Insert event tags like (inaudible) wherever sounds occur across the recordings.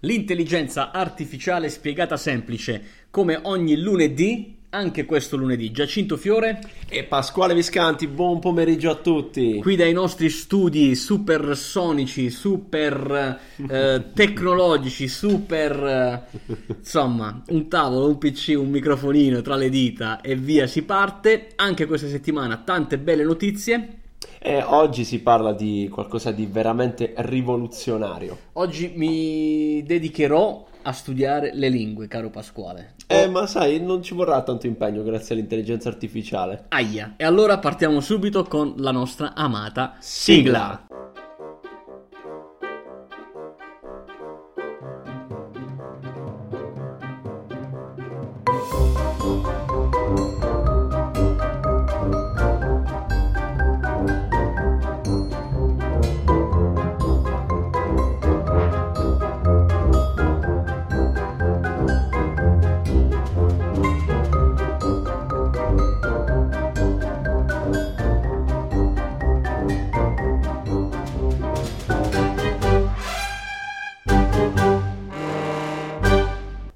L'intelligenza artificiale spiegata semplice, come ogni lunedì, anche questo lunedì. Giacinto Fiore e Pasquale Viscanti, buon pomeriggio a tutti. Qui dai nostri studi supersonici, super eh, tecnologici, super eh, insomma, un tavolo, un PC, un microfonino tra le dita e via si parte. Anche questa settimana tante belle notizie. E oggi si parla di qualcosa di veramente rivoluzionario. Oggi mi dedicherò a studiare le lingue, caro Pasquale. Eh, ma sai, non ci vorrà tanto impegno grazie all'intelligenza artificiale. Aia. E allora partiamo subito con la nostra amata sigla. sigla.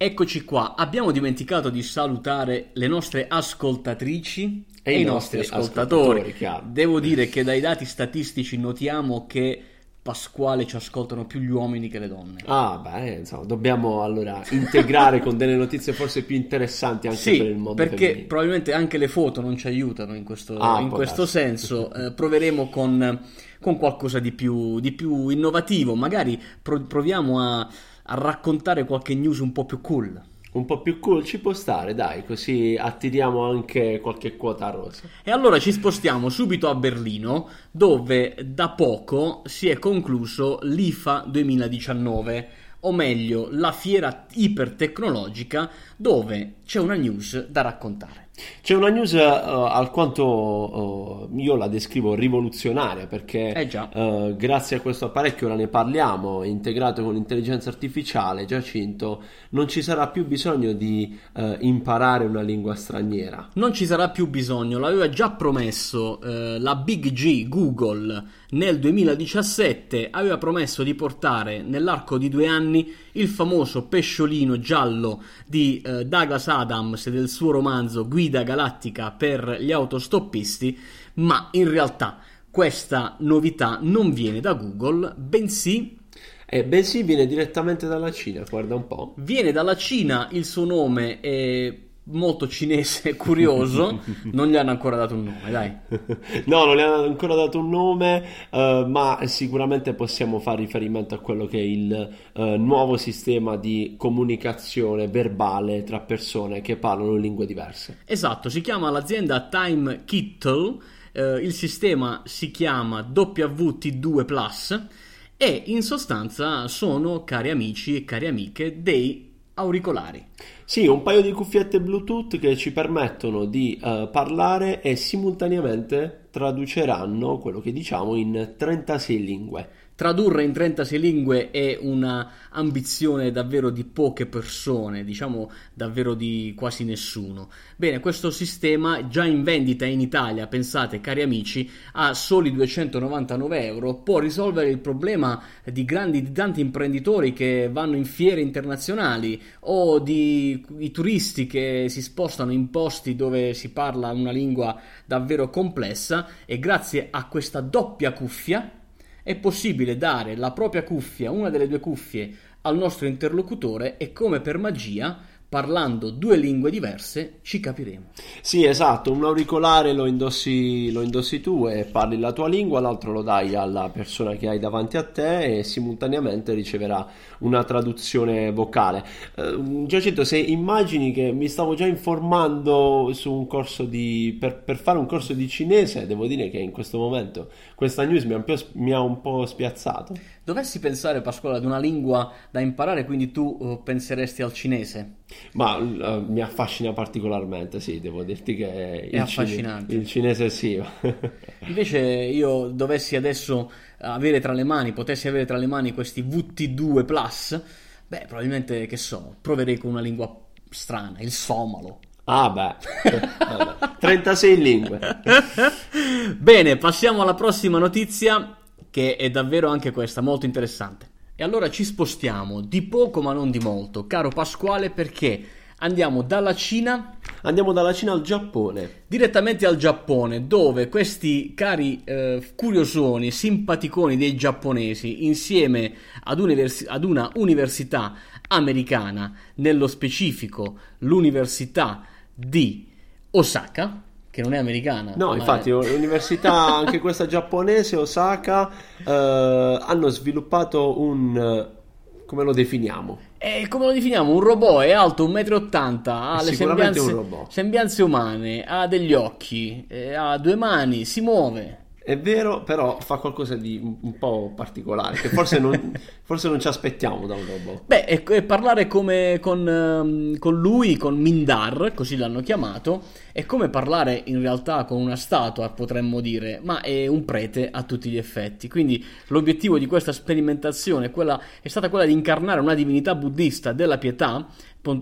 Eccoci qua, abbiamo dimenticato di salutare le nostre ascoltatrici e, e i nostri, nostri ascoltatori. ascoltatori Devo dire che dai dati statistici notiamo che Pasquale ci ascoltano più gli uomini che le donne. Ah, beh, insomma, dobbiamo allora integrare con delle notizie forse più interessanti anche sì, per il mondo perché femminile. probabilmente anche le foto non ci aiutano in questo, ah, in questo senso. Eh, proveremo con, con qualcosa di più, di più, innovativo, magari proviamo a a raccontare qualche news un po' più cool. Un po' più cool ci può stare, dai, così attiriamo anche qualche quota rosa. E allora ci spostiamo subito a Berlino, dove da poco si è concluso l'IFA 2019 o meglio la fiera ipertecnologica dove c'è una news da raccontare. C'è una news uh, alquanto uh, io la descrivo rivoluzionaria perché eh uh, grazie a questo apparecchio, ora ne parliamo, integrato con l'intelligenza artificiale, Giacinto, non ci sarà più bisogno di imparare una lingua straniera. Non ci sarà più bisogno, l'aveva già promesso la Big G Google nel 2017, aveva promesso di portare nell'arco di due anni il famoso pesciolino giallo di Douglas Adams e del suo romanzo Guida guida galattica per gli autostoppisti, ma in realtà questa novità non viene da Google, bensì eh, bensì viene direttamente dalla Cina, guarda un po'. Viene dalla Cina, il suo nome è molto cinese e (laughs) curioso, (laughs) non gli hanno ancora dato un nome, dai. no, non gli hanno ancora dato un nome, uh, ma sicuramente possiamo fare riferimento a quello che è il uh, nuovo sistema di comunicazione verbale tra persone che parlano lingue diverse. Esatto, si chiama l'azienda Time Kittle, uh, il sistema si chiama WT2 Plus e in sostanza sono, cari amici e cari amiche, dei auricolari. Sì, un paio di cuffiette Bluetooth che ci permettono di uh, parlare e simultaneamente traduceranno quello che diciamo in 36 lingue. Tradurre in 36 lingue è una ambizione davvero di poche persone, diciamo davvero di quasi nessuno. Bene, questo sistema già in vendita in Italia, pensate cari amici, a soli 299 euro può risolvere il problema di grandi di tanti imprenditori che vanno in fiere internazionali o di i turisti che si spostano in posti dove si parla una lingua davvero complessa e grazie a questa doppia cuffia è possibile dare la propria cuffia, una delle due cuffie, al nostro interlocutore e come per magia parlando due lingue diverse ci capiremo. Sì, esatto, un auricolare lo indossi, lo indossi, tu e parli la tua lingua, l'altro lo dai alla persona che hai davanti a te e simultaneamente riceverà una traduzione vocale. Uh, Giacinto, se immagini che mi stavo già informando su un corso di, per, per, fare un corso di cinese, devo dire che in questo momento questa news mi ha un po', mi ha un po spiazzato. Dovessi pensare, Pasquale, ad una lingua da imparare, quindi tu uh, penseresti al cinese? Ma uh, mi affascina particolarmente, sì, devo dirti che è il affascinante. Cine- il cinese sì. (laughs) Invece io dovessi adesso avere tra le mani, potessi avere tra le mani questi VT2 Plus, beh, probabilmente che so, proverei con una lingua strana, il somalo. Ah beh, (laughs) 36 lingue. Bene, passiamo alla prossima notizia che è davvero anche questa molto interessante. E allora ci spostiamo di poco ma non di molto, caro Pasquale, perché andiamo dalla Cina. Andiamo dalla Cina al Giappone. Direttamente al Giappone, dove questi cari eh, curiosoni, simpaticoni dei giapponesi, insieme ad, universi- ad una università americana, nello specifico l'università di Osaka, che non è americana. No, infatti, è... l'università, (laughs) anche questa giapponese, Osaka, eh, hanno sviluppato un... come lo definiamo? E come lo definiamo? Un robot è alto 1,80 m, ha le sembianze, sembianze, umane, ha degli occhi, eh, ha due mani, si muove. È vero, però fa qualcosa di un po' particolare, che forse non, (laughs) forse non ci aspettiamo da un robot. Beh, e, e parlare come con, um, con, lui, con Mindar, così l'hanno chiamato, è come parlare in realtà con una statua, potremmo dire, ma è un prete a tutti gli effetti. Quindi l'obiettivo di questa sperimentazione è, quella, è stata quella di incarnare una divinità buddista della pietà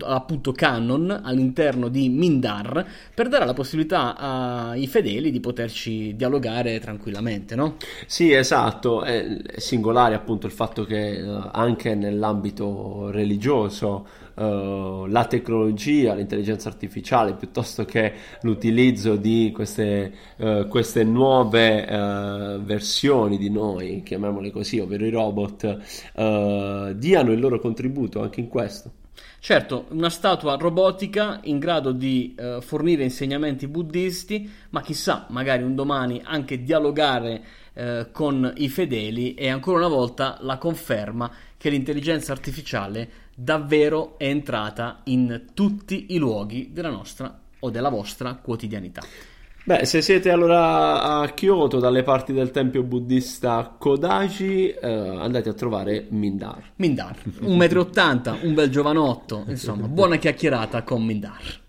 appunto canon all'interno di Mindar per dare la possibilità ai fedeli di poterci dialogare tranquillamente, no? Sì, esatto, è singolare appunto il fatto che uh, anche nell'ambito religioso uh, la tecnologia, l'intelligenza artificiale piuttosto che l'utilizzo di queste, uh, queste nuove versioni di noi, chiamiamole così, ovvero i robot, diano il loro contributo anche in questo. Certo, una statua robotica in grado di eh, fornire insegnamenti buddisti, ma chissà, magari un domani anche dialogare eh, con i fedeli è ancora una volta la conferma che l'intelligenza artificiale davvero è entrata in tutti i luoghi della nostra o della vostra quotidianità. Beh, se siete allora a Kyoto, dalle parti del tempio buddista Kodaji, eh, andate a trovare Mindar. Mindar, 1,80 m, un bel giovanotto, insomma, buona chiacchierata con Mindar.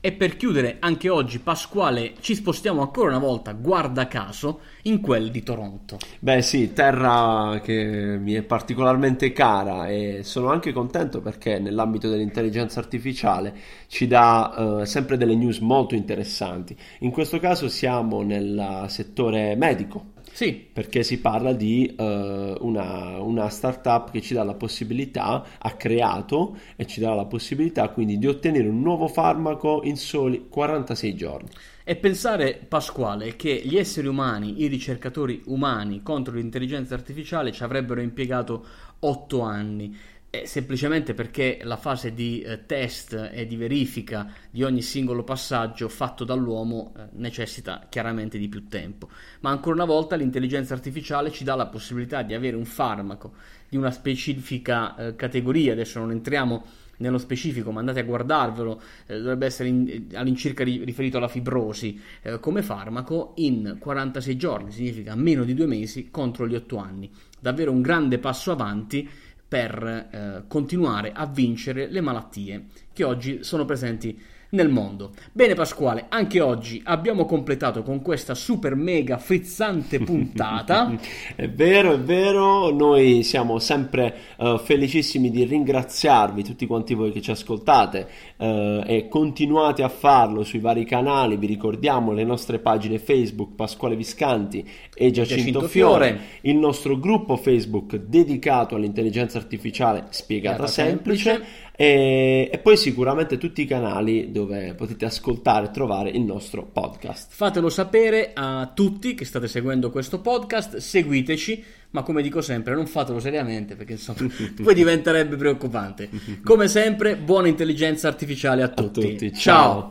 E per chiudere anche oggi, Pasquale, ci spostiamo ancora una volta, guarda caso, in quel di Toronto. Beh sì, terra che mi è particolarmente cara e sono anche contento perché nell'ambito dell'intelligenza artificiale ci dà uh, sempre delle news molto interessanti. In questo caso siamo nel settore medico sì. Perché si parla di uh, una, una startup che ci dà la possibilità, ha creato e ci dà la possibilità quindi di ottenere un nuovo farmaco in soli 46 giorni. E pensare, Pasquale, che gli esseri umani, i ricercatori umani contro l'intelligenza artificiale ci avrebbero impiegato 8 anni è semplicemente perché la fase di eh, test e di verifica di ogni singolo passaggio fatto dall'uomo eh, necessita chiaramente di più tempo. Ma ancora una volta l'intelligenza artificiale ci dà la possibilità di avere un farmaco di una specifica eh, categoria, adesso non entriamo nello specifico, ma andate a guardarvelo, eh, dovrebbe essere in, all'incirca riferito alla fibrosi eh, come farmaco in 46 giorni, significa meno di due mesi contro gli 8 anni. Davvero un grande passo avanti per eh, continuare a vincere le malattie che oggi sono presenti nel mondo. Bene Pasquale, anche oggi abbiamo completato con questa super mega frizzante (laughs) puntata. è vero, è vero, noi siamo sempre uh, felicissimi di ringraziarvi tutti quanti voi che ci ascoltate uh, e continuate a farlo sui vari canali, vi ricordiamo le nostre pagine Facebook Pasquale Viscanti e Giacinto, Giacinto Fiore, Fiore, il nostro gruppo Facebook dedicato all'intelligenza artificiale spiegata semplice, semplice e, e, poi sicuramente tutti i canali dove potete ascoltare e trovare il nostro podcast. Fatelo sapere a tutti che state seguendo questo podcast, seguiteci, ma come dico sempre, non fatelo seriamente perché insomma (laughs) poi diventerebbe preoccupante. Come sempre, buona intelligenza artificiale a tutti. A tutti. Ciao. Ciao.